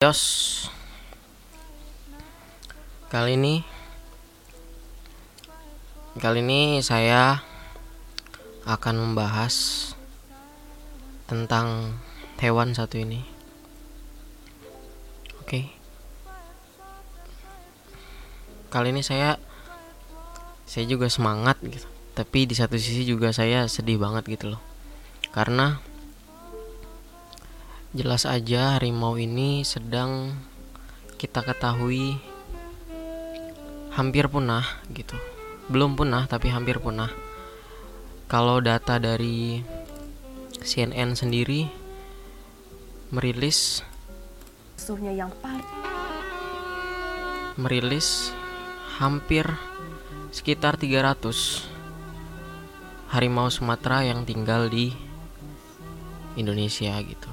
Yos Kali ini Kali ini saya akan membahas tentang hewan satu ini. Oke. Kali ini saya saya juga semangat gitu. Tapi di satu sisi juga saya sedih banget gitu loh. Karena jelas aja harimau ini sedang kita ketahui hampir punah gitu belum punah tapi hampir punah. Kalau data dari CNN sendiri merilis musuhnya yang paling merilis hampir sekitar 300 harimau Sumatera yang tinggal di Indonesia gitu.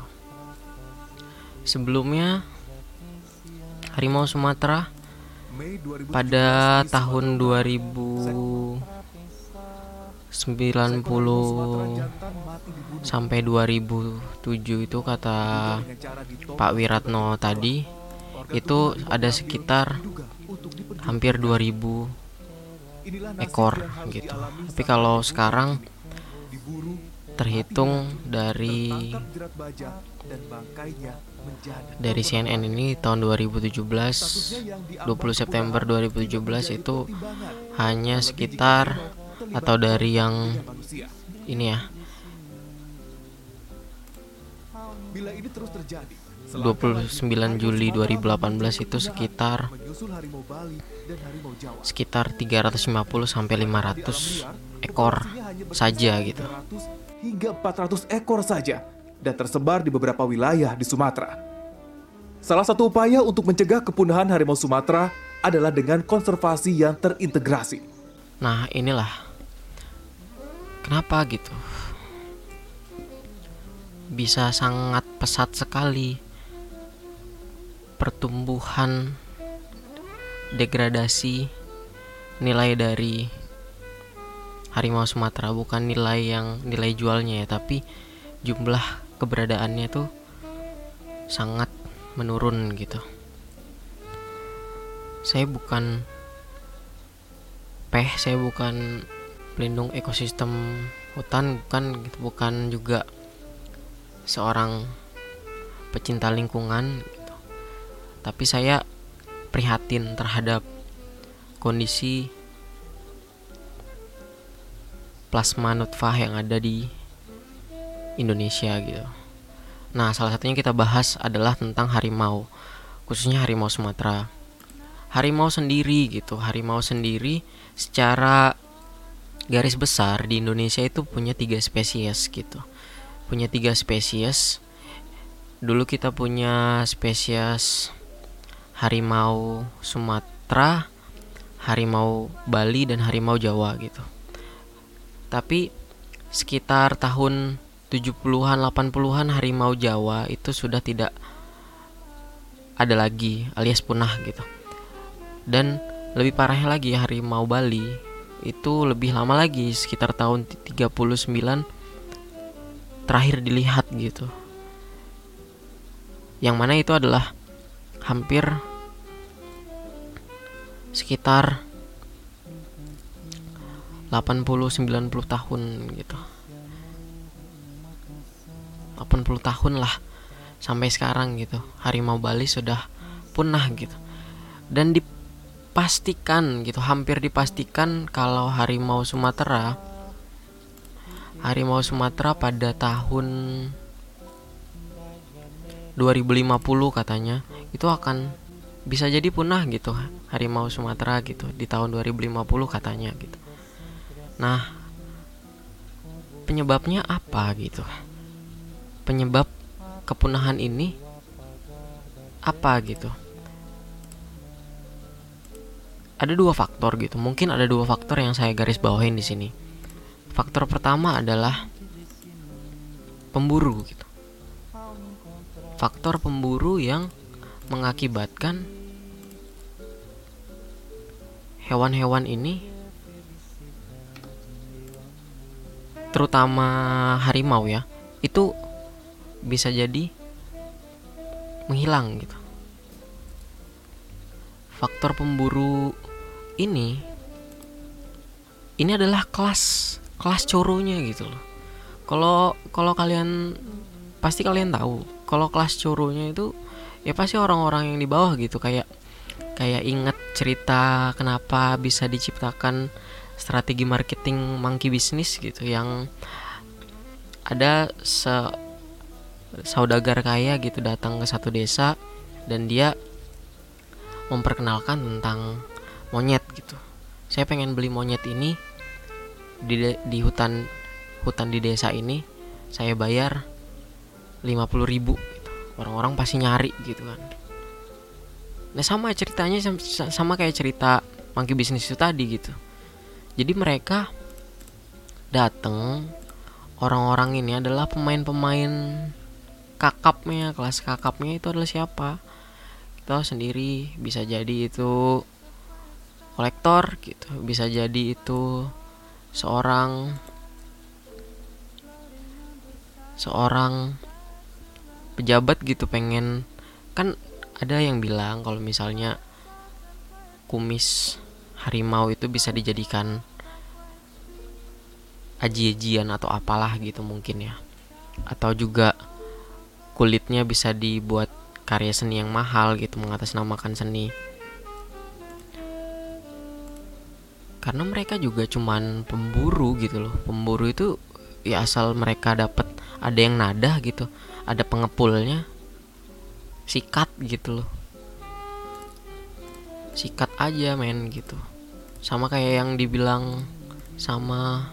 Sebelumnya harimau Sumatera pada tahun 2090 sampai 2007 itu kata Pak Wiratno tadi itu ada sekitar hampir 2000 ekor gitu. Tapi kalau sekarang terhitung dari dari CNN ini tahun 2017 20 September 2017 itu hanya sekitar atau dari yang ini ya. 29 Juli 2018 itu sekitar sekitar 350 sampai 500 ekor saja gitu. Hingga 400 ekor saja dan tersebar di beberapa wilayah di Sumatera. Salah satu upaya untuk mencegah kepunahan harimau Sumatera adalah dengan konservasi yang terintegrasi. Nah, inilah kenapa gitu. Bisa sangat pesat sekali pertumbuhan degradasi nilai dari harimau Sumatera bukan nilai yang nilai jualnya ya tapi jumlah keberadaannya tuh sangat menurun gitu saya bukan peh saya bukan pelindung ekosistem hutan bukan gitu bukan juga seorang pecinta lingkungan gitu. tapi saya prihatin terhadap kondisi plasma nutfah yang ada di Indonesia gitu. Nah, salah satunya kita bahas adalah tentang harimau, khususnya harimau Sumatera. Harimau sendiri gitu, harimau sendiri secara garis besar di Indonesia itu punya tiga spesies gitu. Punya tiga spesies. Dulu kita punya spesies harimau Sumatera, harimau Bali dan harimau Jawa gitu. Tapi sekitar tahun 70-an 80-an harimau Jawa itu sudah tidak ada lagi alias punah gitu. Dan lebih parahnya lagi harimau Bali itu lebih lama lagi sekitar tahun 39 terakhir dilihat gitu. Yang mana itu adalah hampir sekitar 80 90 tahun gitu. 80 tahun lah sampai sekarang gitu. Harimau Bali sudah punah gitu. Dan dipastikan gitu hampir dipastikan kalau harimau Sumatera harimau Sumatera pada tahun 2050 katanya itu akan bisa jadi punah gitu harimau Sumatera gitu di tahun 2050 katanya gitu. Nah penyebabnya apa gitu penyebab kepunahan ini apa gitu? Ada dua faktor gitu. Mungkin ada dua faktor yang saya garis bawahin di sini. Faktor pertama adalah pemburu gitu. Faktor pemburu yang mengakibatkan hewan-hewan ini terutama harimau ya itu bisa jadi menghilang gitu. Faktor pemburu ini ini adalah kelas kelas coronya gitu loh. Kalau kalau kalian pasti kalian tahu kalau kelas coronya itu ya pasti orang-orang yang di bawah gitu kayak kayak inget cerita kenapa bisa diciptakan strategi marketing monkey business gitu yang ada se saudagar kaya gitu datang ke satu desa dan dia memperkenalkan tentang monyet gitu. Saya pengen beli monyet ini di di hutan hutan di desa ini saya bayar 50.000 ribu gitu. Orang-orang pasti nyari gitu kan. Nah sama ceritanya sam- sa- sama kayak cerita monkey business itu tadi gitu. Jadi mereka datang orang-orang ini adalah pemain-pemain kakapnya kelas kakapnya itu adalah siapa? Kita sendiri bisa jadi itu kolektor gitu bisa jadi itu seorang seorang pejabat gitu pengen kan ada yang bilang kalau misalnya kumis harimau itu bisa dijadikan aji-ajian atau apalah gitu mungkin ya. Atau juga kulitnya bisa dibuat karya seni yang mahal gitu mengatasnamakan seni. Karena mereka juga cuman pemburu gitu loh. Pemburu itu ya asal mereka dapat ada yang nada gitu ada pengepulnya sikat gitu loh. Sikat aja men gitu. Sama kayak yang dibilang sama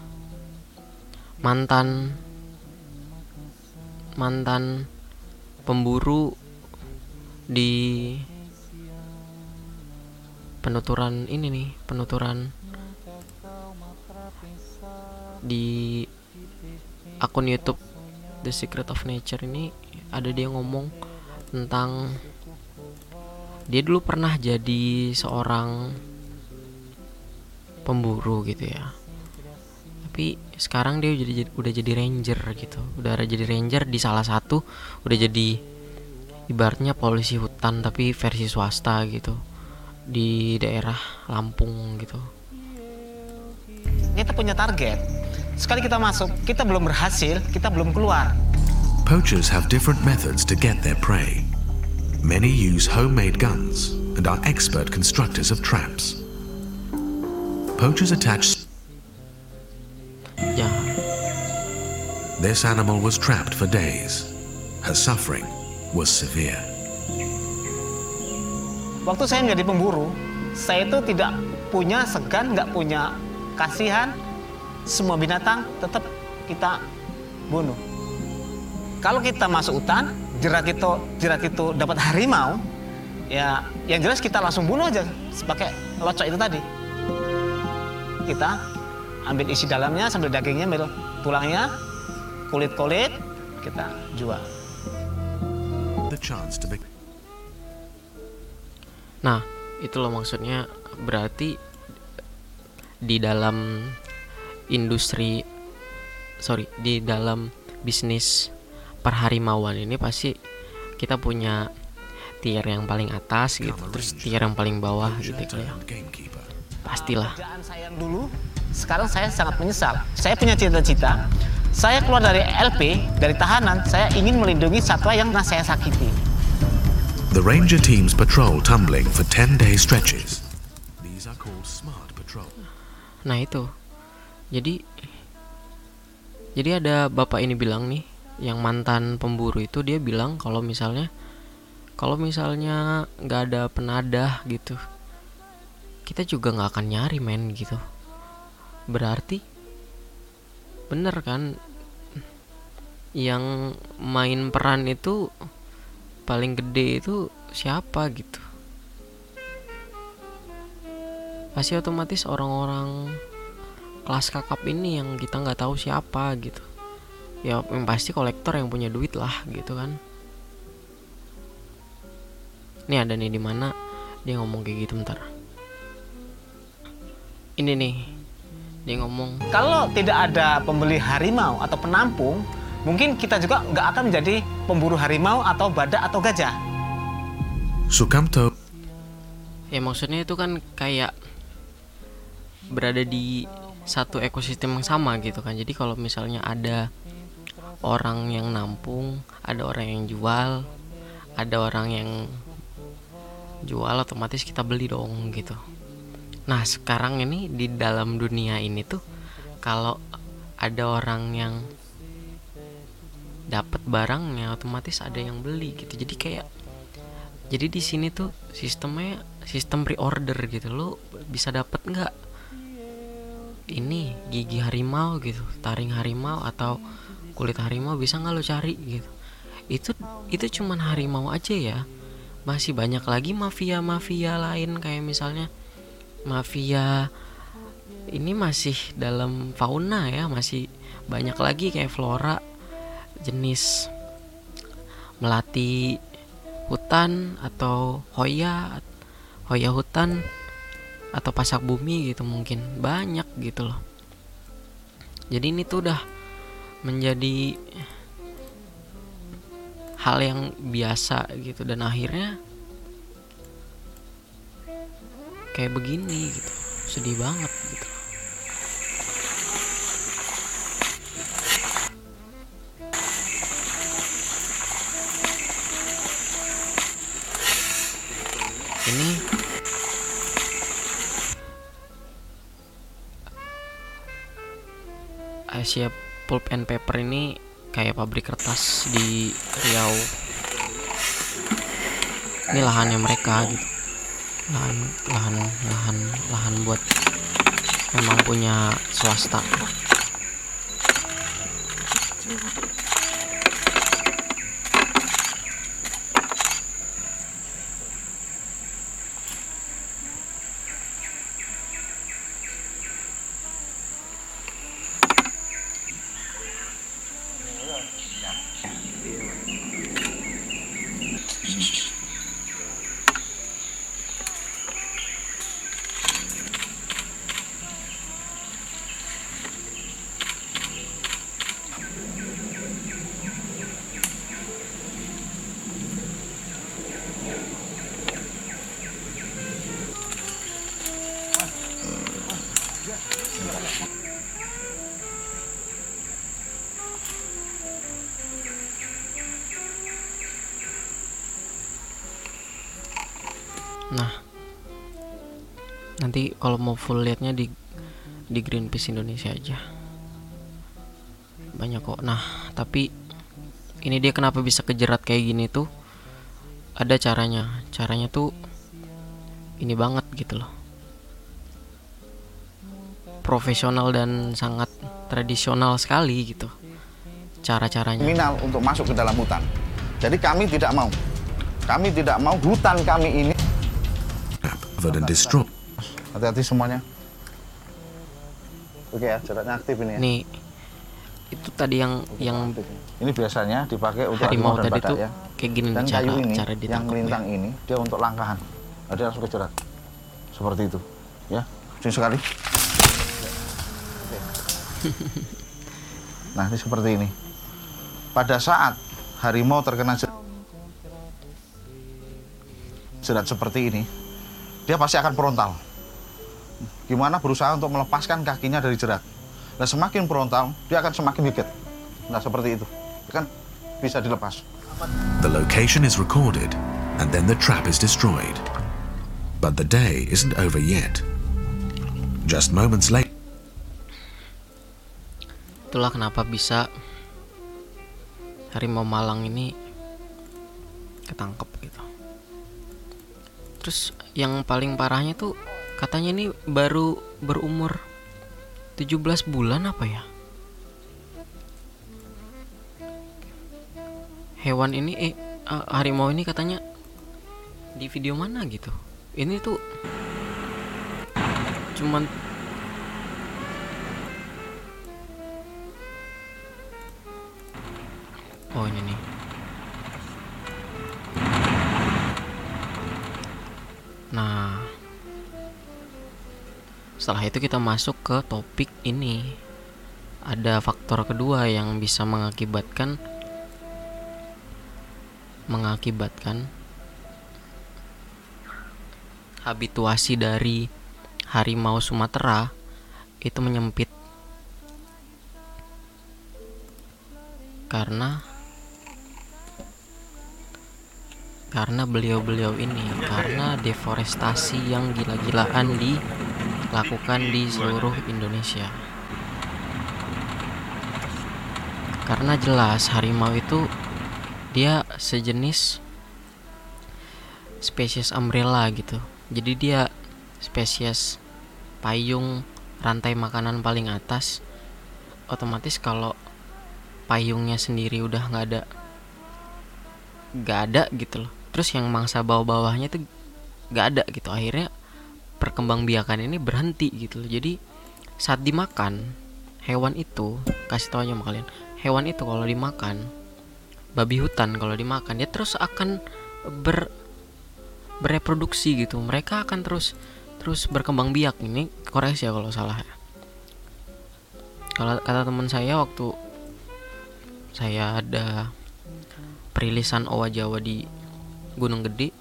mantan mantan pemburu di penuturan ini nih penuturan di akun YouTube The Secret of Nature ini ada dia ngomong tentang dia dulu pernah jadi seorang pemburu gitu ya. Tapi sekarang dia udah jadi udah jadi ranger gitu. Udah jadi ranger di salah satu udah jadi ibaratnya polisi hutan tapi versi swasta gitu. Di daerah Lampung gitu. Kita punya target. Sekali kita masuk kita belum berhasil kita belum keluar. Poachers have different methods to get their prey. Many use homemade guns and are expert constructors of traps. Poachers attach ya this animal was trapped for days. Her suffering was severe. waktu saya menjadi pemburu saya itu tidak punya segan nggak punya kasihan semua binatang tetap kita bunuh kalau kita masuk hutan jerat itu jerat itu dapat harimau ya yang jelas kita langsung bunuh aja pakai locok itu tadi kita ambil isi dalamnya sambil dagingnya ambil tulangnya kulit-kulit kita jual. The chance to be Nah, itu loh maksudnya. Berarti di dalam industri sorry, di dalam bisnis perharimauan ini pasti kita punya tier yang paling atas gitu, terus tier yang paling bawah gitu ya. Pastilah. Dulu, sekarang saya sangat menyesal. Saya punya cita-cita, saya keluar dari LP, dari tahanan, saya ingin melindungi satwa yang pernah saya sakiti. The ranger teams patrol tumbling for 10 day stretches. These are called smart patrol. Nah, itu. Jadi jadi ada bapak ini bilang nih, yang mantan pemburu itu dia bilang kalau misalnya kalau misalnya nggak ada penadah gitu kita juga nggak akan nyari men gitu berarti? Bener kan? Yang main peran itu paling gede itu siapa gitu? Pasti otomatis orang-orang kelas kakap ini yang kita nggak tahu siapa gitu. Ya yang pasti kolektor yang punya duit lah gitu kan. Ini ada nih di mana dia ngomong kayak gitu bentar. Ini nih dia ngomong Kalau tidak ada pembeli harimau atau penampung, mungkin kita juga nggak akan menjadi pemburu harimau atau badak atau gajah. Sukamto. Ya maksudnya itu kan kayak berada di satu ekosistem yang sama gitu kan. Jadi kalau misalnya ada orang yang nampung ada orang yang jual ada orang yang jual otomatis kita beli dong gitu nah sekarang ini di dalam dunia ini tuh kalau ada orang yang dapat barangnya otomatis ada yang beli gitu. Jadi kayak jadi di sini tuh sistemnya sistem pre-order gitu. Lo bisa dapat nggak ini gigi harimau gitu taring harimau atau kulit harimau bisa nggak lo cari gitu? Itu itu cuman harimau aja ya. Masih banyak lagi mafia mafia lain kayak misalnya mafia. Ini masih dalam fauna ya masih banyak lagi kayak flora jenis melati hutan atau hoya hoya hutan atau pasak bumi gitu mungkin. Banyak gitu loh. Jadi ini tuh udah menjadi hal yang biasa gitu. Dan akhirnya kayak begini gitu. Sedih banget gitu. Ini Asia Pulp and Paper ini kayak pabrik kertas di Riau. Ini lahannya mereka gitu lahan lahan lahan lahan buat memang punya swasta Nah, nanti kalau mau full liatnya di di Greenpeace Indonesia aja. Banyak kok. Nah, tapi ini dia kenapa bisa kejerat kayak gini tuh? Ada caranya. Caranya tuh ini banget gitu loh. Profesional dan sangat tradisional sekali gitu. Cara-caranya. kriminal untuk masuk ke dalam hutan. Jadi kami tidak mau. Kami tidak mau hutan kami ini. Trap and destroy. Hati-hati semuanya. Oke ya, jeratnya aktif ini ya. Nih itu tadi yang yang Aktif ini. Biasanya dipakai untuk harimau harimau dan tadi badak ya. kayak gini Dan cara kayu ini cara yang melintang ini dia untuk langkahan. Nah, dia langsung kejerat. Seperti itu. Ya, sini sekali. Nah, ini seperti ini. Pada saat harimau terkena jerat, jerat seperti ini, dia pasti akan frontal. Gimana berusaha untuk melepaskan kakinya dari jerat. Nah, semakin frontal, dia akan semakin gigit. Nah, seperti itu. Kan bisa dilepas. The location is recorded, and then the trap is destroyed. But the day isn't over yet. Just moments later, Itulah kenapa bisa harimau Malang ini ketangkep gitu. Terus yang paling parahnya tuh katanya ini baru berumur 17 bulan apa ya? Hewan ini eh eh, harimau ini katanya di video mana gitu. Ini tuh cuman Oh ini nih. Setelah itu kita masuk ke topik ini. Ada faktor kedua yang bisa mengakibatkan mengakibatkan habituasi dari harimau Sumatera itu menyempit karena karena beliau-beliau ini karena deforestasi yang gila-gilaan dilakukan di seluruh Indonesia. Karena jelas harimau itu dia sejenis spesies umbrella gitu. Jadi dia spesies payung rantai makanan paling atas. Otomatis kalau payungnya sendiri udah nggak ada nggak ada gitu loh. Terus yang mangsa bawah-bawahnya tuh nggak ada gitu. Akhirnya perkembangbiakan ini berhenti gitu loh. Jadi saat dimakan hewan itu kasih tau aja sama kalian hewan itu kalau dimakan babi hutan kalau dimakan dia terus akan ber bereproduksi gitu. Mereka akan terus terus berkembang biak. Ini koreksi ya kalau salah ya. Kalau kata teman saya waktu saya ada perilisan owa jawa di Gunung Gede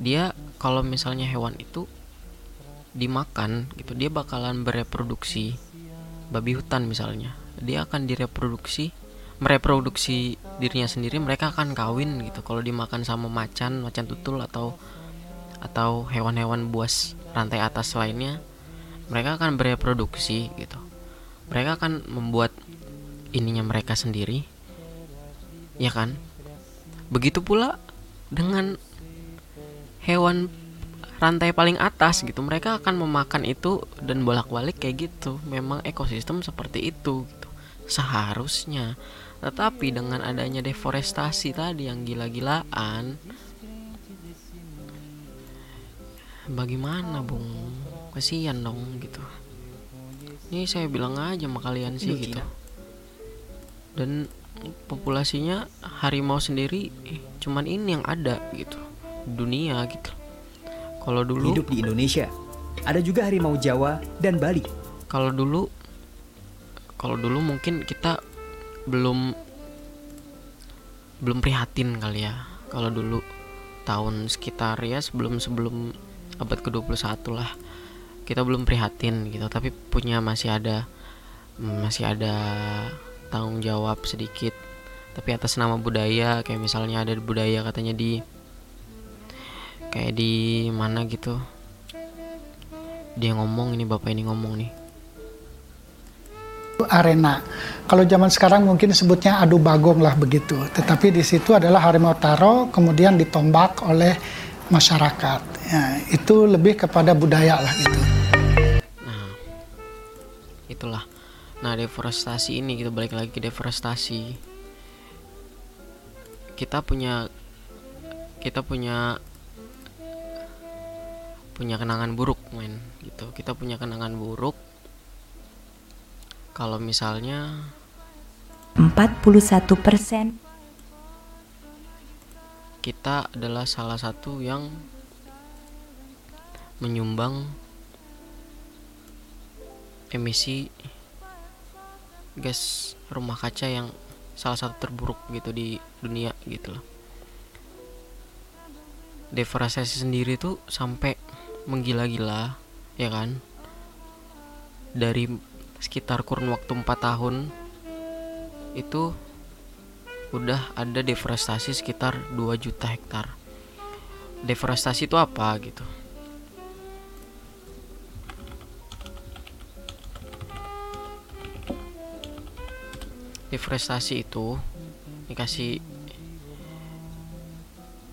dia kalau misalnya hewan itu dimakan gitu dia bakalan bereproduksi babi hutan misalnya. Dia akan direproduksi mereproduksi dirinya sendiri mereka akan kawin gitu. Kalau dimakan sama macan macan tutul atau atau hewan-hewan buas rantai atas lainnya mereka akan bereproduksi gitu. Mereka akan membuat ininya mereka sendiri ya kan? Begitu pula dengan hewan rantai paling atas gitu mereka akan memakan itu dan bolak-balik kayak gitu. Memang ekosistem seperti itu gitu seharusnya. Tetapi dengan adanya deforestasi tadi yang gila-gilaan bagaimana bung? Kasihan dong gitu. Ini saya bilang aja sama kalian sih gitu. Dan populasinya harimau sendiri eh, cuman ini yang ada gitu dunia gitu kalau dulu Hidup di Indonesia. Ada juga harimau Jawa dan Bali. kalau dulu kalau dulu mungkin kita belum belum prihatin kali ya kalau dulu tahun sekitar ya sebelum sebelum abad ke-21 lah kita belum prihatin gitu tapi punya masih ada masih ada tanggung jawab sedikit tapi atas nama budaya kayak misalnya ada budaya katanya di kayak di mana gitu dia ngomong ini bapak ini ngomong nih arena. Kalau zaman sekarang mungkin sebutnya adu bagong lah begitu. Tetapi di situ adalah harimau taro kemudian ditombak oleh masyarakat. Ya, itu lebih kepada budaya lah gitu. Nah, itulah. Nah, deforestasi ini kita balik lagi ke deforestasi. Kita punya kita punya punya kenangan buruk, men, gitu. Kita punya kenangan buruk kalau misalnya 41 persen kita adalah salah satu yang menyumbang emisi gas rumah kaca yang salah satu terburuk gitu di dunia gitu loh. Deforestasi sendiri tuh sampai menggila-gila ya kan. Dari sekitar kurun waktu 4 tahun itu udah ada deforestasi sekitar 2 juta hektar. Deforestasi itu apa gitu? Deforestasi itu dikasih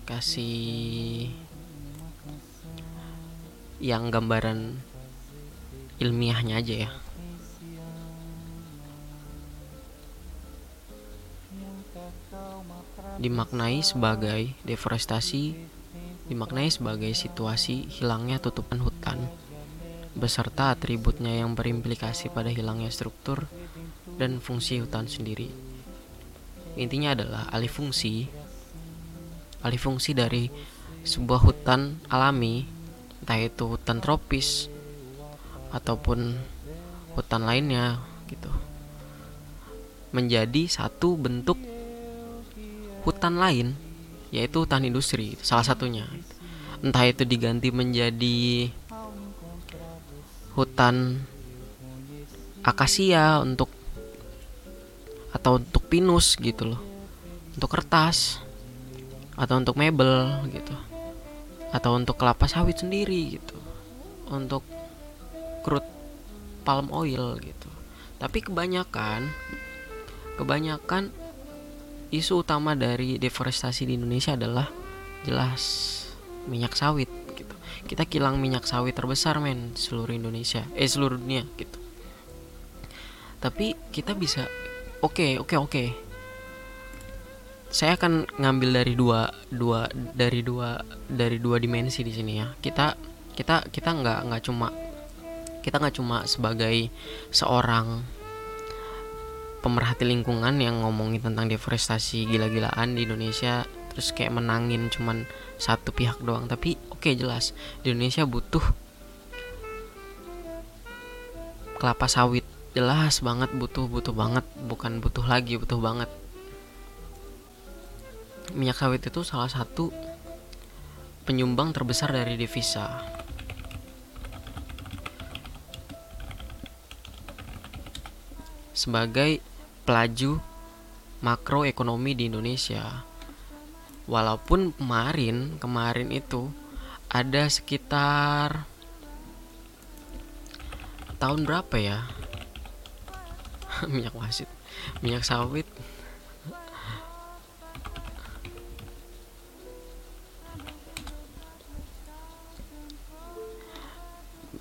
kasih yang gambaran ilmiahnya aja ya. dimaknai sebagai deforestasi dimaknai sebagai situasi hilangnya tutupan hutan beserta atributnya yang berimplikasi pada hilangnya struktur dan fungsi hutan sendiri. Intinya adalah alih fungsi alih fungsi dari sebuah hutan alami entah itu hutan tropis ataupun hutan lainnya gitu. Menjadi satu bentuk hutan lain yaitu hutan industri salah satunya entah itu diganti menjadi hutan akasia untuk atau untuk pinus gitu loh. Untuk kertas atau untuk mebel gitu atau untuk kelapa sawit sendiri gitu. Untuk crude palm oil gitu. Tapi kebanyakan kebanyakan isu utama dari deforestasi di Indonesia adalah jelas minyak sawit gitu. Kita kilang minyak sawit terbesar men seluruh Indonesia. Eh seluruh dunia gitu. Tapi kita bisa oke okay, oke okay, oke. okay. Saya akan ngambil dari dua dua dari dua dari dua dimensi di sini ya. Kita kita kita nggak nggak cuma kita nggak cuma sebagai seorang pemerhati lingkungan yang ngomongin tentang deforestasi gila-gilaan di Indonesia terus kayak menangin cuman satu pihak doang. Tapi oke okay, jelas di Indonesia butuh kelapa sawit. Jelas banget butuh butuh banget bukan butuh lagi butuh banget minyak sawit itu salah satu penyumbang terbesar dari devisa. Sebagai pelaju makroekonomi di Indonesia. Walaupun kemarin kemarin itu ada sekitar tahun berapa ya? Minyak wasit minyak sawit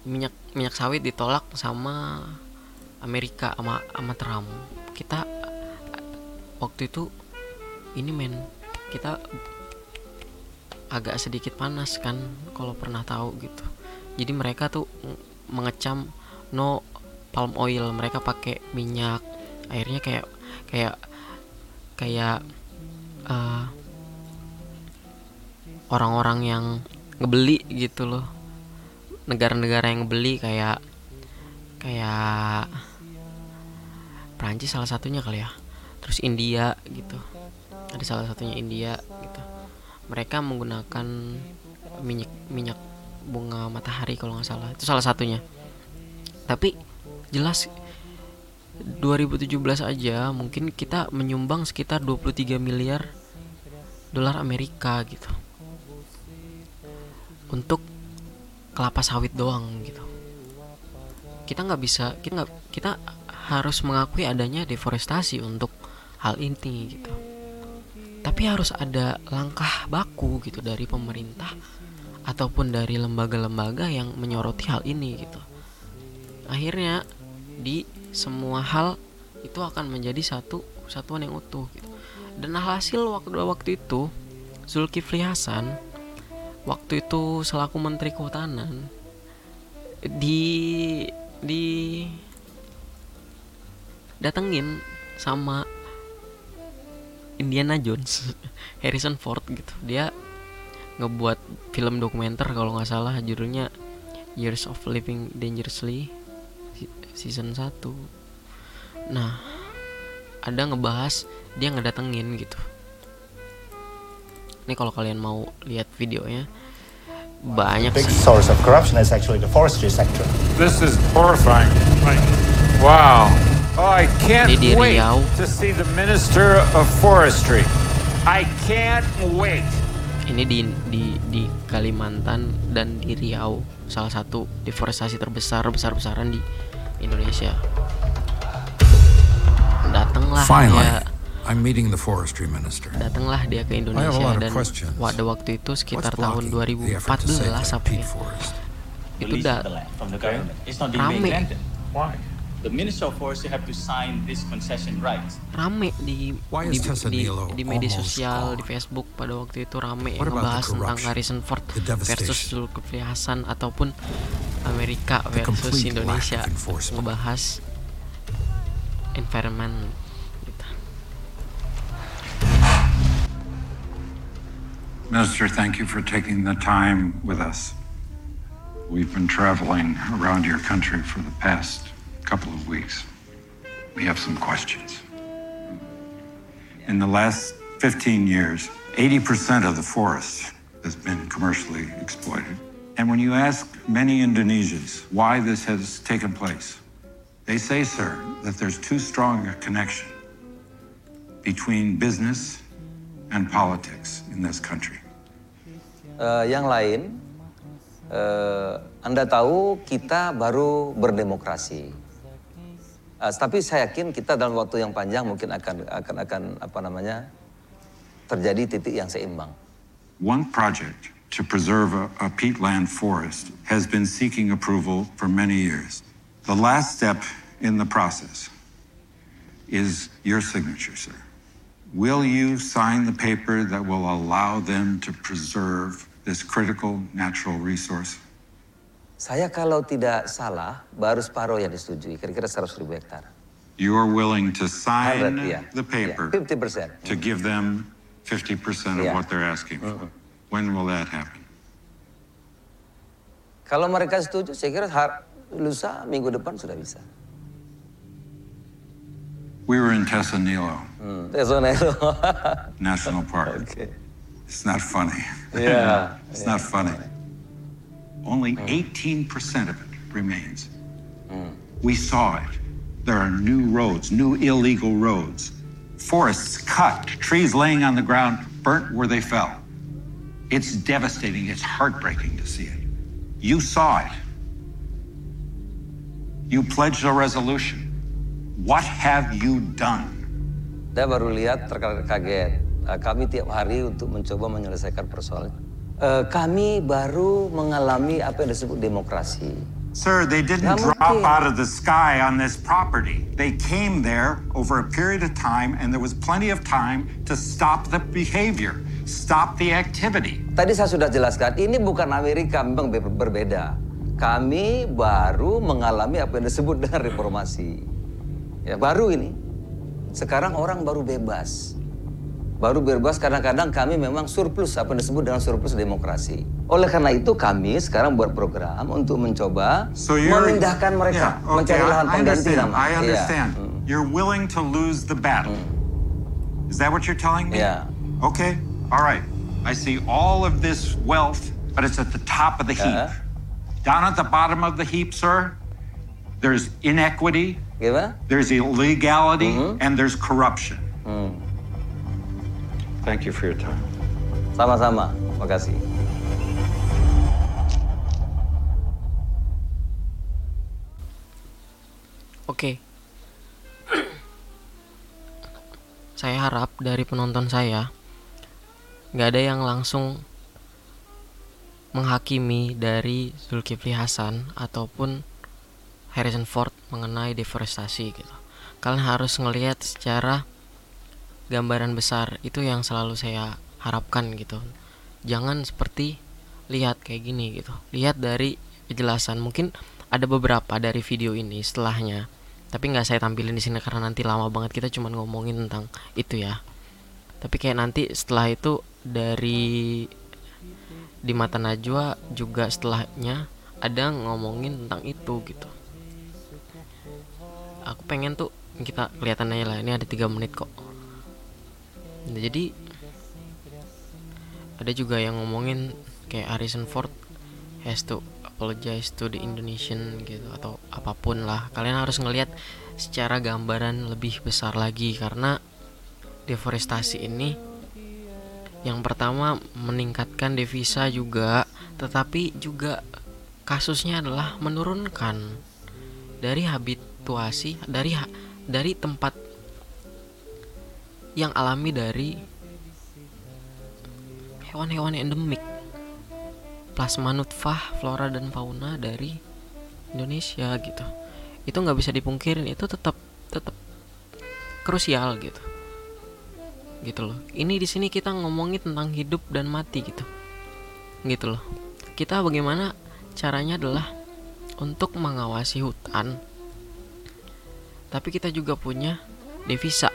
minyak minyak sawit ditolak sama Amerika sama sama Trump. Kita waktu itu ini men kita agak sedikit panas kan kalau pernah tahu gitu. Jadi mereka tuh mengecam no palm oil. Mereka pakai minyak akhirnya kayak kayak kayak uh, orang-orang yang ngebeli gitu loh negara-negara yang ngebeli kayak kayak Prancis salah satunya kali ya. Terus India gitu. Ada salah satunya India gitu. Mereka menggunakan minyak minyak bunga matahari kalau nggak salah. Itu salah satunya. Tapi jelas 2017 aja mungkin kita menyumbang sekitar 23 miliar dolar Amerika gitu. Untuk kelapa sawit doang gitu. Kita nggak bisa kita nggak kita harus mengakui adanya deforestasi untuk hal ini gitu. Tapi harus ada langkah baku gitu dari pemerintah ataupun dari lembaga-lembaga yang menyoroti hal ini gitu. Akhirnya di semua hal itu akan menjadi satu satuan yang utuh gitu. Dan hasil waktu waktu itu Zulkifli Hasan waktu itu selaku Menteri Kehutanan di di datengin sama Indiana Jones Harrison Ford gitu. Dia ngebuat film dokumenter kalau nggak salah judulnya Years of Living Dangerously season 1 nah ada ngebahas dia ngedatengin gitu ini kalau kalian mau lihat videonya banyak big sih source of corruption is actually the forestry sector. This is horrifying. Wow. Oh, I can't Ini di wait Riau. to see the Minister of Forestry. I can't wait. ini di di di Kalimantan dan di Riau salah satu deforestasi terbesar besar besaran di Indonesia datanglah Finally, dia I'm meeting the forestry minister. datanglah dia ke I have a Indonesia lot of dan questions. pada waktu itu sekitar What's tahun blocking the effort to save 2014 that apa ya itu udah from the government. It's not being Rame. The Minister of Forestry have to sign this concession rights. rame di Why di, di, di media sosial di Facebook pada waktu itu rame the ngebahas tentang Harrison Ford versus Zulkifli Hasan ataupun Amerika the versus Indonesia ngebahas environment Minister, thank you for taking the time with us. We've been traveling around your country for the past couple of weeks. We have some questions. In the last 15 years, 80% of the forest has been commercially exploited. And when you ask many Indonesians why this has taken place, they say, sir, that there's too strong a connection between business and politics in this country. Uh, yang lain, uh, Anda tahu kita baru berdemokrasi. Uh, tapi saya yakin kita dalam waktu yang panjang mungkin akan akan akan apa namanya terjadi titik yang seimbang. One project to preserve a, a peatland forest has been seeking approval for many years. The last step in the process is your signature, sir. Will you sign the paper that will allow them to preserve this critical natural resource? Saya kalau tidak salah, baru separuh yang disetujui, kira-kira 100 ribu hektar. You are willing to sign 100, yeah. the paper Yeah, 50%. to give them 50% of Yeah. what they're asking for. When will that happen? Kalau mereka setuju, saya kira lusa minggu depan sudah bisa. We were in Tessanilo. Tesonero. Mm. National Park. It's not funny. Yeah, it's not funny. Only mm. 18% of it remains. Mm. We saw it. There are new roads, new illegal roads, forests cut, trees laying on the ground, burnt where they fell. It's devastating. It's heartbreaking to see it. You saw it. You pledged a resolution. What have you done? Saya baru lihat terkaget. Eh, Kami tiap hari untuk mencoba menyelesaikan persoalan. Eh, kami baru mengalami apa yang disebut demokrasi. Sir, they didn't drop out of the sky on this property. They came there over a period of time, and there was plenty of time to stop the behavior, stop the activity. Tadi saya sudah jelaskan, ini bukan Amerika, memang ber- berbeda. Kami baru mengalami apa yang disebut dengan reformasi. Ya, baru ini. Sekarang orang baru bebas. Baru bebas kadang-kadang kami memang surplus, apa yang disebut dengan surplus demokrasi. Oleh karena itu kami sekarang buat program untuk mencoba So memindahkan mereka, Yeah, okay, mencari lahan pengganti nama. I Iya. understand. You're willing to lose the battle. Is that what you're telling me? Yeah. Okay. All right. I see all of this wealth, but it's at the top of the heap. Uh-huh. Down at the bottom of the heap, sir, there's inequity, Gimana? there's illegality, Mm-hmm. and there's corruption. Hmm. Thank you for your time. Sama-sama, makasih. Oke. saya harap dari penonton saya nggak ada yang langsung menghakimi dari Zulkifli Hasan ataupun Harrison Ford mengenai deforestasi gitu. Kalian harus ngelihat secara gambaran besar itu yang selalu saya harapkan gitu. Jangan seperti lihat kayak gini gitu. Lihat dari penjelasan. Mungkin ada beberapa dari video ini setelahnya. Tapi nggak saya tampilin di sini karena nanti lama banget kita cuma ngomongin tentang itu ya. Tapi kayak nanti setelah itu dari di mata Najwa juga setelahnya ada ngomongin tentang itu gitu. Aku pengen tuh kita kelihatan aja lah ini ada tiga menit kok. Nah, jadi ada juga yang ngomongin kayak Harrison Ford has to apologize to the Indonesian gitu atau apa pun lah kalian harus ngelihat secara gambaran lebih besar lagi karena deforestasi ini yang pertama meningkatkan devisa juga tetapi juga kasusnya adalah menurunkan dari habituasi dari dari tempat yang alami dari hewan-hewan endemik plasma nutfah flora dan fauna dari Indonesia gitu. Itu nggak bisa dipungkirin itu tetap tetap krusial gitu. Gitu loh. Ini di sini kita ngomongin tentang hidup dan mati gitu. Gitu loh. Kita bagaimana caranya adalah untuk mengawasi hutan tapi kita juga punya devisa.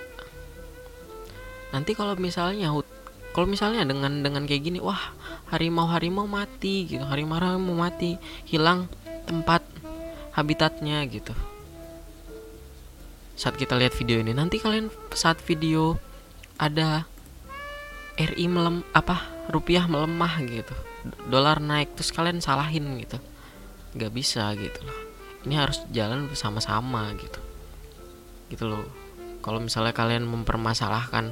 Nanti kalau misalnya kalau misalnya dengan dengan kayak gini wah harimau harimau mati gitu harimau harimau mati hilang tempat habitatnya gitu. Saat kita lihat video ini nanti kalian saat video ada RI melem apa rupiah melemah gitu. Dolar naik terus kalian salahin gitu. Nggak bisa gitu loh ini harus jalan bersama-sama gitu gitu loh. Kalau misalnya kalian mempermasalahkan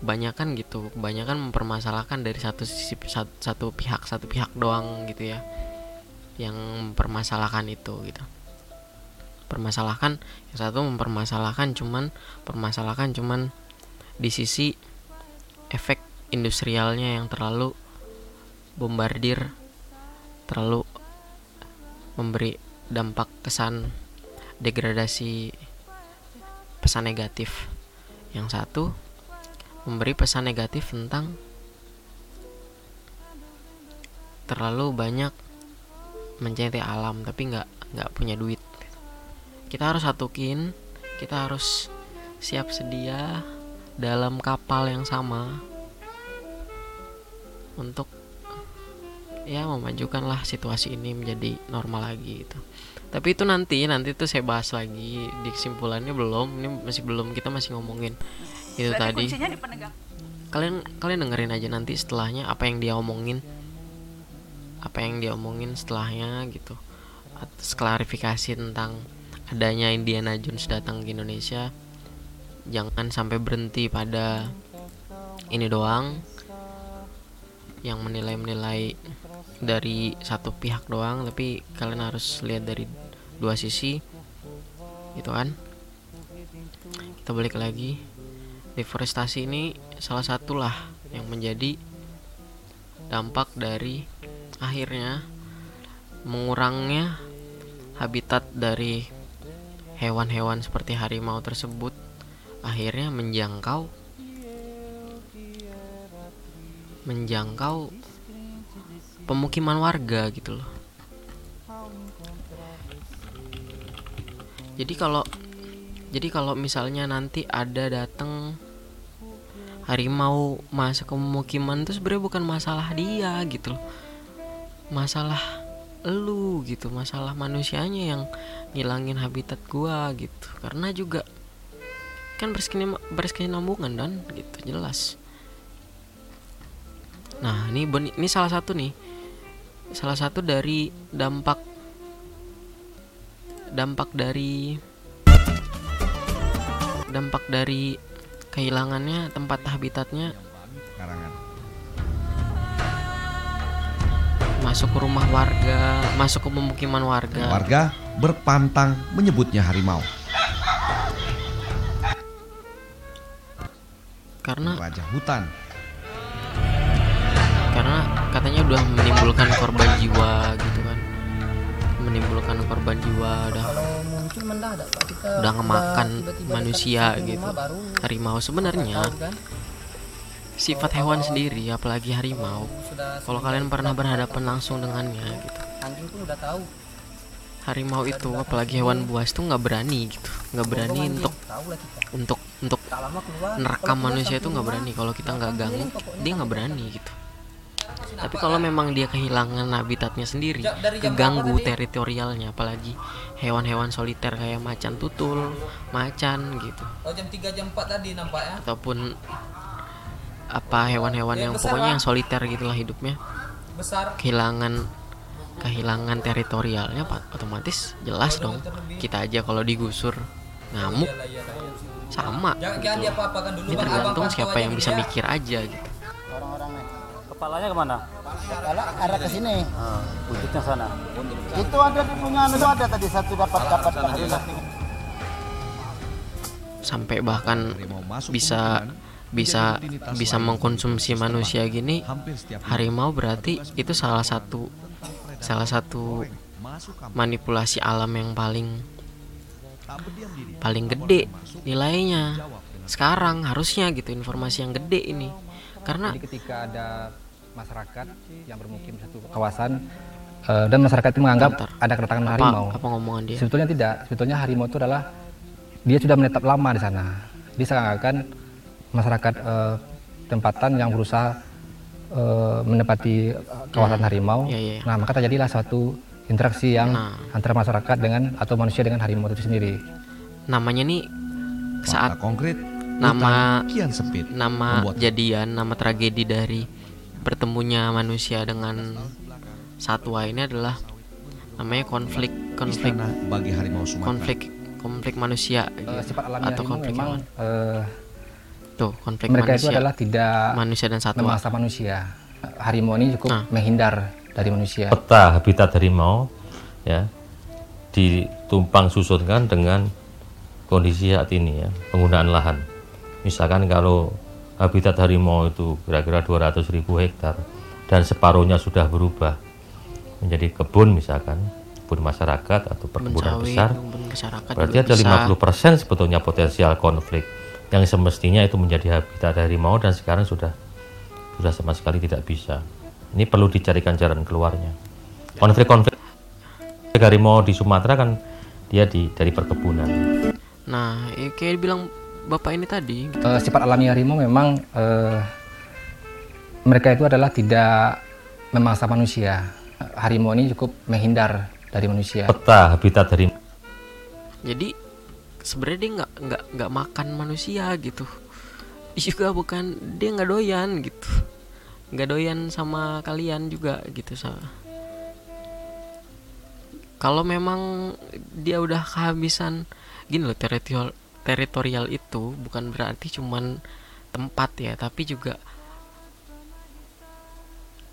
banyak kan gitu kebanyakan mempermasalahkan dari satu sisi satu, satu pihak satu pihak doang gitu ya yang mempermasalahkan itu gitu. Permasalahkan yang satu mempermasalahkan cuman permasalahkan cuman di sisi efek industrialnya yang terlalu bombardir terlalu memberi dampak kesan degradasi pesan negatif. Yang satu memberi pesan negatif tentang terlalu banyak mencintai alam tapi nggak nggak punya duit. Kita harus satukin kita harus siap sedia dalam kapal yang sama untuk ya memajukanlah situasi ini menjadi normal lagi gitu tapi itu nanti nanti tuh saya bahas lagi di kesimpulannya belum. Ini masih belum kita masih ngomongin itu Berarti tadi. kalian kalian dengerin aja nanti setelahnya apa yang dia omongin. Apa yang dia omongin setelahnya gitu. Atas klarifikasi tentang adanya Indiana Jones datang ke Indonesia. Jangan sampai berhenti pada ini doang. Yang menilai-menilai dari satu pihak doang tapi kalian harus lihat dari dua sisi gitu kan? Kita balik lagi. Deforestasi ini salah satu lah yang menjadi dampak dari akhirnya mengurangnya habitat dari hewan-hewan seperti harimau tersebut akhirnya menjangkau menjangkau pemukiman warga gitu loh. Jadi kalau jadi kalau misalnya nanti ada datang harimau masuk ke pemukiman itu sebenarnya bukan masalah dia gitu loh. Masalah lu gitu, masalah manusianya yang ngilangin habitat gua gitu. Karena juga kan berkesinambungan dan gitu jelas. Nah, ini ini salah satu nih. Salah satu dari dampak dampak dari dampak dari kehilangannya tempat habitatnya masuk ke rumah warga, masuk ke pemukiman warga. Warga berpantang menyebutnya harimau. Karena raja hutan karena katanya udah menimbulkan korban jiwa gitu kan. Menimbulkan korban jiwa udah udah ngemakan tiba-tiba manusia gitu. baru. Harimau sebenarnya kan? sifat hewan sendiri apalagi harimau. Kalau kalian pernah berhadapan langsung dengannya gitu. Anjing pun udah tahu. Harimau itu apalagi hewan buas tuh nggak berani gitu. Nggak berani untuk untuk untuk nerekam manusia itu nggak berani. Kalau kita nggak ganggu dia nggak berani gitu tapi kalau memang dia kehilangan habitatnya sendiri keganggu teritorialnya apalagi hewan-hewan soliter kayak macan tutul macan gitu. Oh jam 3 jam 4 tadi nampaknya. Ataupun apa hewan-hewan Ya, yang pokoknya yang soliter gitulah hidupnya. Besar. Kehilangan kehilangan teritorialnya pak otomatis jelas dong. kita aja kalau digusur ngamuk. Sama jangan, gitu jangan loh. dia apa-apakan dulu ini tergantung siapa yang bisa ya. mikir aja gitu Kepalanya ke mana? Kepala arah ke sini. Ah, wujudnya sana. Itu ada di punya itu ada tadi satu dapat dapat sampai bahkan bisa bisa bisa mengkonsumsi manusia gini harimau berarti itu salah satu salah satu manipulasi alam yang paling paling gede nilainya. Sekarang harusnya gitu informasi yang gede ini. Karena Jadi ketika ada masyarakat yang bermukim di satu kawasan eh, dan masyarakat itu menganggap Bentar. ada kedatangan Apa- harimau. apa ngomongan dia? Sebetulnya tidak. Sebetulnya harimau itu adalah dia sudah menetap lama di sana. Dia seakan-akan masyarakat eh, tempatan yang berusaha eh, menempati kawasan Hmm. harimau. Iya, iya. Nah, maka terjadilah suatu interaksi yang Nah. antara masyarakat dengan atau manusia dengan harimau itu sendiri. namanya nih saat konkret nama kian sempit, nama membuat- jadian nama tragedi dari bertemunya manusia dengan satwa ini adalah namanya konflik konflik Istana bagi harimau Sumatera. konflik konflik manusia gitu. sifat alamiah atau konflik memang eh, tuh konflik mereka manusia itu adalah tidak manusia dan satwa memangsa manusia. Harimau ini cukup Nah. menghindar dari manusia. peta habitat harimau ya ditumpang susunkan dengan kondisi saat ini ya penggunaan lahan misalkan kalau habitat harimau itu kira-kira 200 ribu hektar dan separuhnya sudah berubah menjadi kebun misalkan kebun masyarakat atau perkebunan sawit, besar. masyarakat berarti ada bisa. 50% sebetulnya potensial konflik yang semestinya itu menjadi habitat harimau dan sekarang sudah sudah sama sekali tidak bisa. Ini perlu dicarikan jalan keluarnya. Konflik-konflik harimau di Sumatera kan dia di dari perkebunan. Nah ya kayak bilang bapak ini tadi gitu. Eh, sifat alamiah harimau memang eh, mereka itu adalah tidak memangsa manusia. Harimau ini cukup menghindar dari manusia. peta habitat harimau jadi sebenarnya dia nggak nggak nggak makan manusia gitu Dia juga bukan dia nggak doyan gitu nggak doyan sama kalian juga gitu sa kalau memang dia udah kehabisan gini loh teritorial teritorial itu bukan berarti cuman tempat ya tapi juga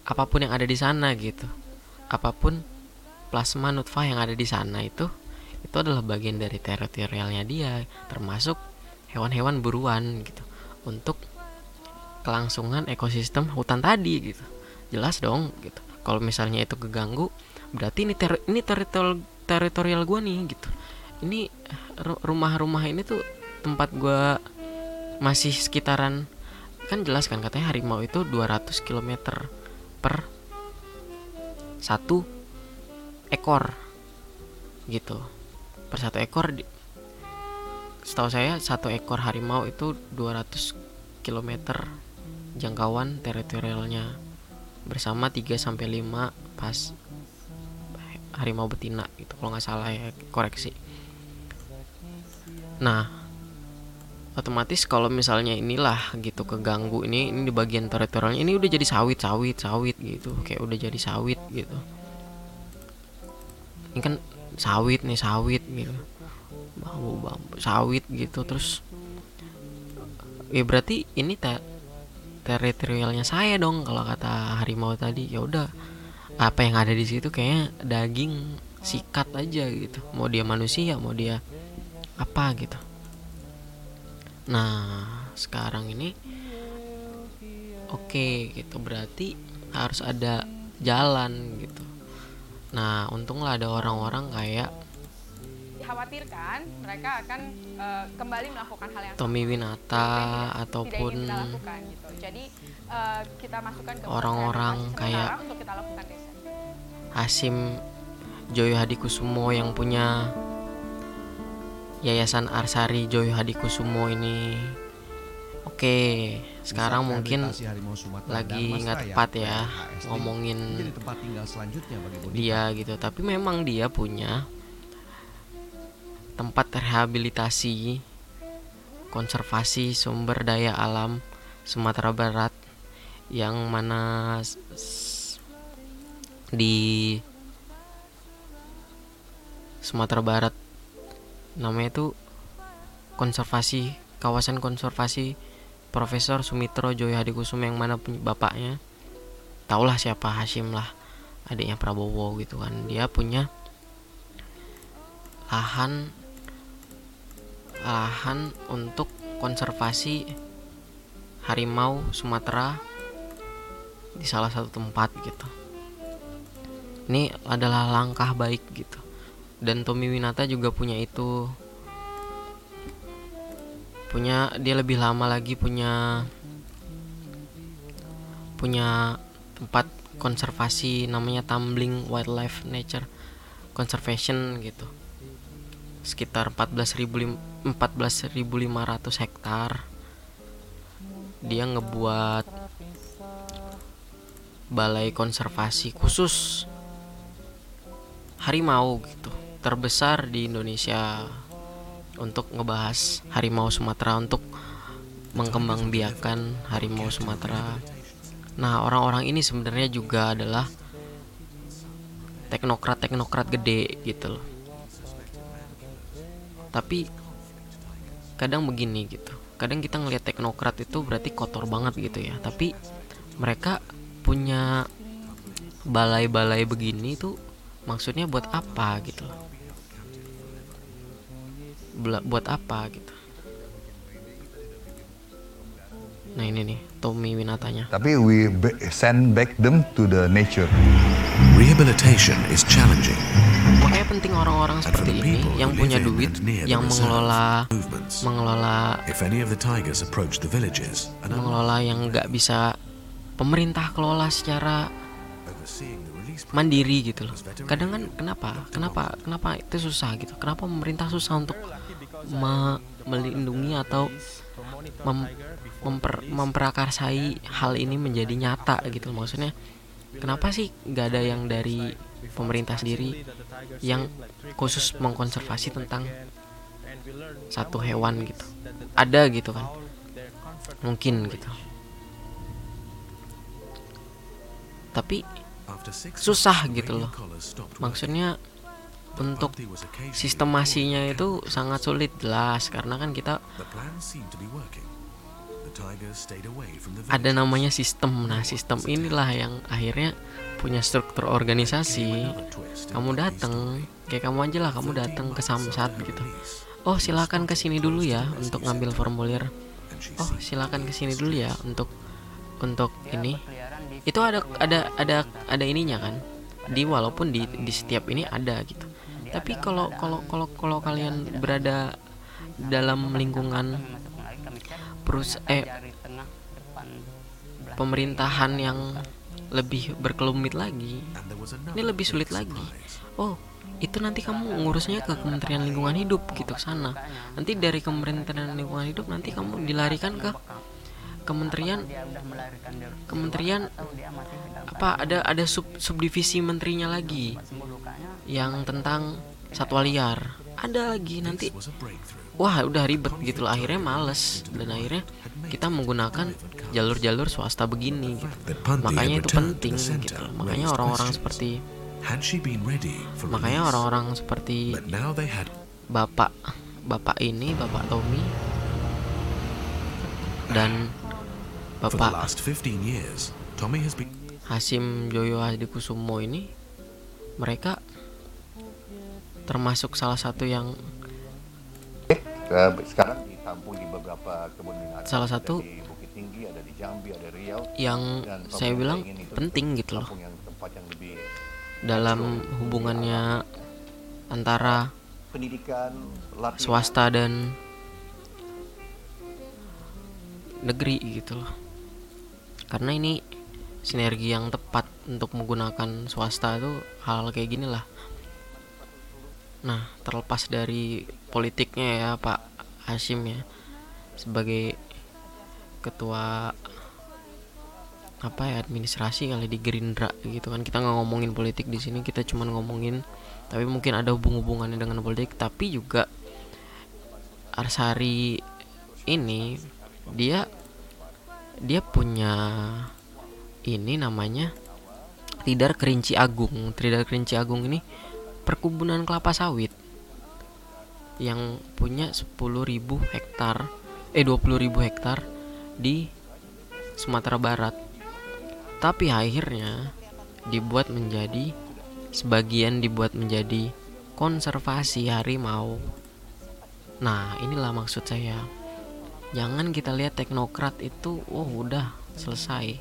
apa pun yang ada di sana gitu. Apa pun plasma nutfah yang ada di sana itu itu adalah bagian dari teritorialnya dia termasuk hewan-hewan buruan gitu untuk kelangsungan ekosistem hutan tadi gitu. Jelas dong gitu. Kalau misalnya itu keganggu berarti ini ter ini teritorial teritorial gua nih gitu ini ru- rumah-rumah ini tuh tempat gua masih sekitaran kan jelas kan katanya harimau itu 200 km per satu ekor gitu. Per satu ekor di- setahu saya satu ekor harimau itu 200 km jangkauan teritorialnya. Bersama 3 sampai 5 pas harimau betina gitu kalau nggak salah ya koreksi nah otomatis kalau misalnya inilah gitu keganggu ini ini di bagian teritorialnya ini udah jadi sawit sawit sawit gitu kayak udah jadi sawit gitu. Ini kan sawit nih sawit gitu. Bambu bambu sawit gitu terus ya berarti ini te teritorialnya saya dong kalau kata harimau tadi. Ya udah apa yang ada di situ kayaknya daging sikat aja gitu. Mau dia manusia mau dia apa gitu nah sekarang ini oke gitu berarti harus ada jalan gitu nah untunglah ada orang-orang kayak dikhawatirkan mereka akan eh, kembali melakukan hal yang Tommy. Winata yang tidak- ataupun tidak lakukan gitu. Jadi eh, kita masukkan ke orang-orang kayak untuk kita lakukan. Hasim Joyo Hadikusumo yang punya Yayasan Arsari Joyo Hadikusumo ini Oke, sekarang mungkin lagi nggak tepat ya ngomongin menjadi tempat tinggal selanjutnya bagi bonita. dia gitu. Tapi memang dia punya tempat rehabilitasi konservasi sumber daya alam Sumatera Barat yang mana di Sumatera Barat namanya itu konservasi kawasan konservasi Profesor Sumitro Joyo Hadikusumo yang mana punya bapaknya. Tahulah siapa Hashim lah adiknya Prabowo gitu kan. Dia punya lahan lahan untuk konservasi harimau Sumatera di salah satu tempat gitu. Ini adalah langkah baik gitu dan Tommy Winata juga punya itu. Punya dia lebih lama lagi punya punya tempat konservasi namanya Tumbling Wildlife Nature Conservation gitu. Sekitar 14.000 14.500 hektar. Dia ngebuat balai konservasi khusus harimau gitu terbesar di Indonesia untuk ngebahas harimau Sumatera untuk mengembangbiakan harimau Sumatera Nah, orang-orang ini sebenarnya juga adalah teknokrat-teknokrat gede gitu loh. Tapi kadang begini gitu. Kadang kita ngelihat teknokrat itu berarti kotor banget gitu ya. Tapi mereka punya balai-balai begini tuh maksudnya buat apa gitu loh. Buat apa gitu. Nah, ini nih Tommy Winatanya. Tapi we send back them to the nature. Rehabilitation is challenging. Makanya penting orang-orang seperti ini yang punya duit, yang mengelola mengelola If any of the tigers approach the villages and mengelola yang nggak bisa pemerintah kelola secara mandiri gitu loh. Kadang kan kenapa? Kenapa? Kenapa itu susah gitu? Kenapa pemerintah susah untuk me- melindungi atau mem- memper- memperakarsai hal ini menjadi nyata gitu. Maksudnya kenapa sih nggak ada yang dari pemerintah sendiri yang khusus mengkonservasi tentang satu hewan gitu? Ada gitu kan? Mungkin gitu. Tapi susah gitu loh. maksudnya untuk sistemasinya itu sangat sulit jelas. Karena kan kita ada namanya sistem. Nah sistem inilah yang akhirnya punya struktur organisasi. Kamu datang kayak kamu aja lah kamu datang ke samsat gitu. Oh silakan ke sini dulu ya untuk ngambil formulir. Oh silakan ke sini dulu ya untuk untuk ini. Itu ada ada ada ada ininya kan? Di walaupun di di setiap ini ada gitu tapi kalau kalau kalau kalau kalian berada dalam lingkungan perus eh pemerintahan yang lebih berkelumit lagi. Ini lebih sulit lagi. oh itu nanti kamu ngurusnya ke Kementerian Lingkungan Hidup gitu sana. Nanti dari Kementerian Lingkungan Hidup nanti kamu dilarikan ke Kementerian Kementerian apa ada ada sub subdivisi menterinya lagi yang tentang satwa liar. Ada lagi nanti. Wah udah ribet gitu loh. Akhirnya males. Dan akhirnya kita menggunakan jalur-jalur swasta begini gitu. makanya itu penting gitu. loh. makanya orang-orang seperti makanya orang-orang seperti bapak bapak ini bapak Tommy dan bapak last 15 years, Tommy has been Hasim Joyo Hadikusumo ini mereka termasuk salah satu yang Eh, sekarang ditampung di beberapa kebun binatang. Salah satu Ada di Bukit Tinggi, ada di Jambi, ada Riau. yang saya bilang penting gitu loh yang tempat yang lebih dalam hubungannya antara pendidikan, latihan. swasta dan negeri gitu loh karena ini sinergi yang tepat untuk menggunakan swasta itu hal kayak gini lah nah terlepas dari politiknya ya Pak Hashim ya sebagai ketua apa ya administrasi kali di Gerindra gitu kan kita nggak ngomongin politik di sini kita cuma ngomongin tapi mungkin ada hubung-hubungannya dengan politik tapi juga Arsari ini dia dia punya ini namanya Tidar Kerinci Agung. Tidar Kerinci Agung ini perkebunan kelapa sawit yang punya 10.000 hektar eh 20.000 hektar di Sumatera Barat. Tapi akhirnya dibuat menjadi sebagian dibuat menjadi konservasi harimau. Nah, inilah maksud saya. Jangan kita lihat teknokrat itu oh udah selesai.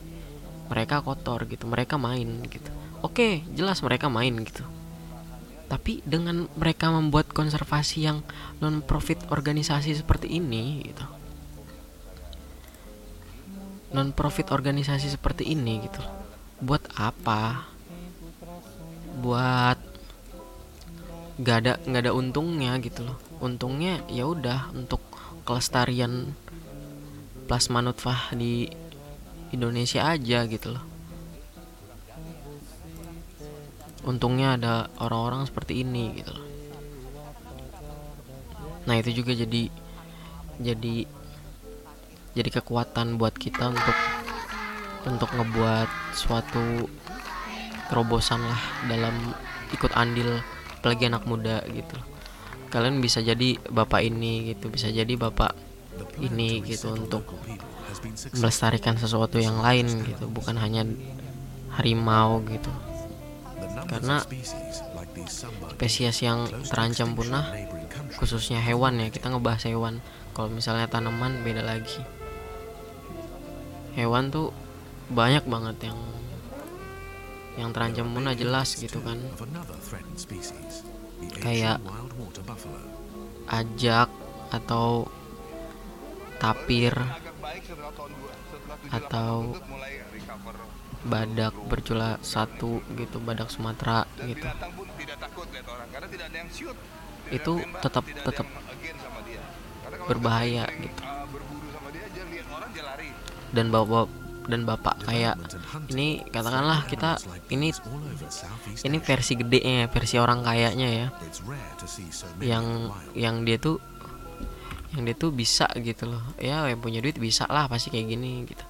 Mereka kotor gitu, mereka main gitu. Oke, jelas mereka main gitu. Tapi dengan mereka membuat konservasi yang non profit organisasi seperti ini gitu. Non profit organisasi seperti ini gitu. Buat apa? Buat nggak ada nggak ada untungnya gitu loh untungnya ya udah untuk kelestarian plasma nutfah di Indonesia aja gitu loh untungnya ada orang-orang seperti ini gitu. Nah itu juga jadi jadi jadi kekuatan buat kita untuk untuk ngebuat suatu terobosan lah dalam ikut andil apalagi anak muda gitu. Kalian bisa jadi bapak ini gitu. Bisa jadi bapak ini gitu untuk melestarikan sesuatu yang lain gitu. Bukan hanya harimau gitu karena spesies yang terancam punah khususnya hewan ya kita ngebahas hewan. Kalau misalnya tanaman beda lagi. Hewan tuh banyak banget yang yang terancam punah jelas gitu kan. Kayak ajak atau tapir atau badak bercula satu gitu badak Sumatera gitu. Itu tetap tetap berbahaya gitu. dan bawa dan bapak kayak ini katakanlah kita ini ini versi gedenya versi orang kayanya ya. Yang yang dia tuh yang dia tuh bisa gitu loh. Ya yang punya duit bisa lah pasti kayak gini gitu.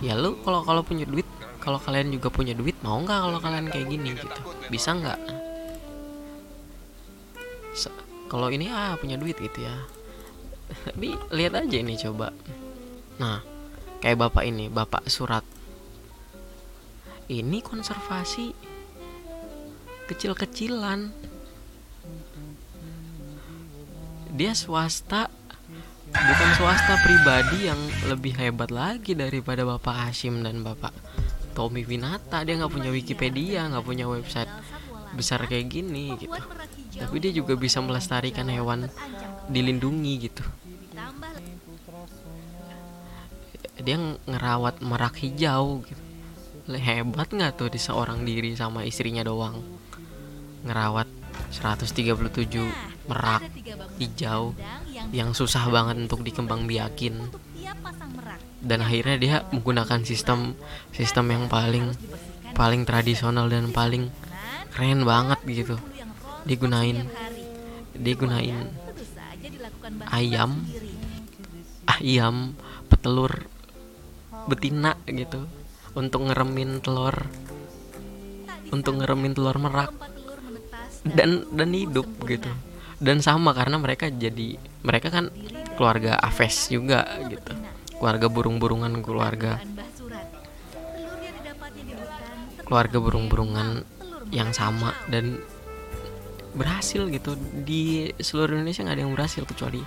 Ya lu kalau kalau punya duit kalau kalian juga punya duit mau nggak kalau kalian kayak gini gitu? bisa nggak? Kalau ini ah punya duit gitu ya. Tapi lihat aja ini coba. Nah kayak bapak ini bapak surat. Ini konservasi kecil-kecilan. Dia swasta bukan swasta pribadi yang lebih hebat lagi daripada bapak Hashim dan bapak Tommy Winata dia nggak punya Wikipedia nggak punya website besar kayak gini gitu. Tapi dia juga bisa melestarikan hewan dilindungi gitu. Dia ngerawat merak hijau gitu. Hebat nggak tuh di seorang diri sama istrinya doang? Ngerawat 137 merak hijau yang susah banget untuk dikembang biakin dan akhirnya dia menggunakan sistem sistem yang paling paling tradisional dan paling keren banget gitu. Digunain digunain ayam ayam petelur betina gitu untuk ngeremin telur untuk ngeremin telur merak dan dan hidup gitu. Dan sama karena mereka jadi mereka kan keluarga Aves juga gitu keluarga burung-burungan keluarga. Keluarga burung-burungan yang sama dan berhasil gitu. Di seluruh Indonesia nggak ada yang berhasil kecuali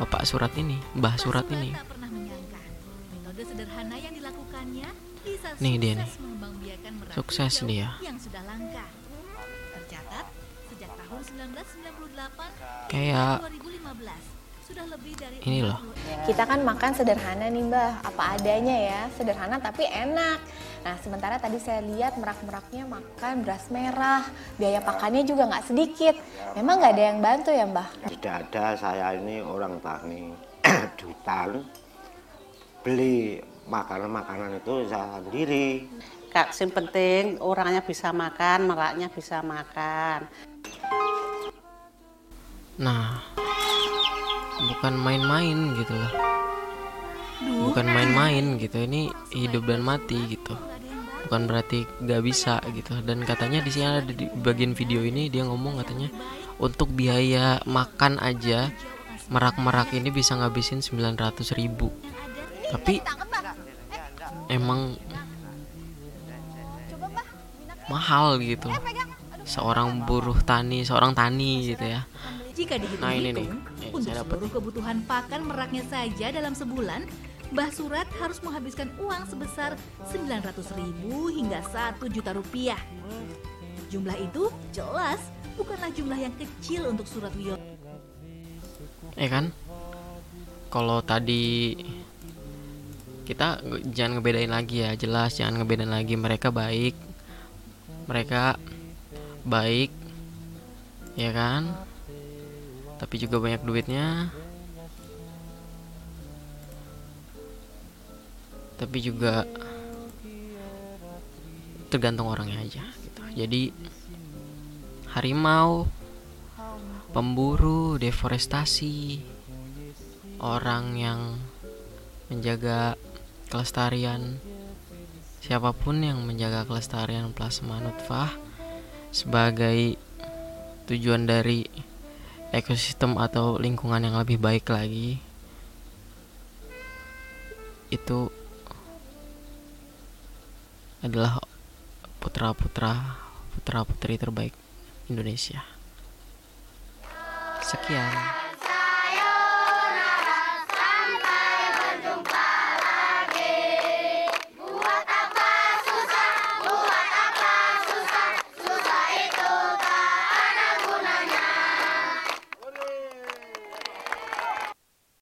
bapak surat ini mbah surat ini. nih dia nih. sukses dia. kayak ini loh. kita kan makan sederhana nih mbah. Apa adanya ya. Sederhana tapi enak. Nah sementara tadi saya lihat merak-meraknya makan beras merah. Biaya pakannya juga nggak sedikit. Memang nggak ada yang bantu ya mbah? Tidak ada. Saya ini orang tani. Di hutan beli makanan-makanan itu saya sendiri. Kak, yang penting orangnya bisa makan, meraknya bisa makan. Nah, bukan main-main gitu loh. Bukan main-main gitu. Ini hidup dan mati gitu. Bukan berarti gak bisa gitu. Dan katanya di sini ada di bagian video ini dia ngomong katanya untuk biaya makan aja merak-merak ini bisa ngabisin 900 ribu. Tapi emang mahal gitu seorang buruh tani seorang tani gitu ya jika dihitung nah ini nih. Untuk seluruh kebutuhan pakan meraknya saja dalam sebulan Mbah Surat harus menghabiskan uang sebesar 900 ribu hingga 1 juta rupiah. Jumlah itu jelas bukanlah jumlah yang kecil untuk Surat Wiyo. Ya kan? Kalau tadi kita jangan ngebedain lagi ya. Jelas jangan ngebedain lagi. Mereka baik. Mereka baik. Ya kan tapi juga banyak duitnya. Tapi juga tergantung orangnya aja gitu. Jadi harimau pemburu deforestasi orang yang menjaga kelestarian siapa pun yang menjaga kelestarian plasma nutfah sebagai tujuan dari ekosistem atau lingkungan yang lebih baik lagi itu adalah putra-putra putra-putri terbaik Indonesia. Sekian.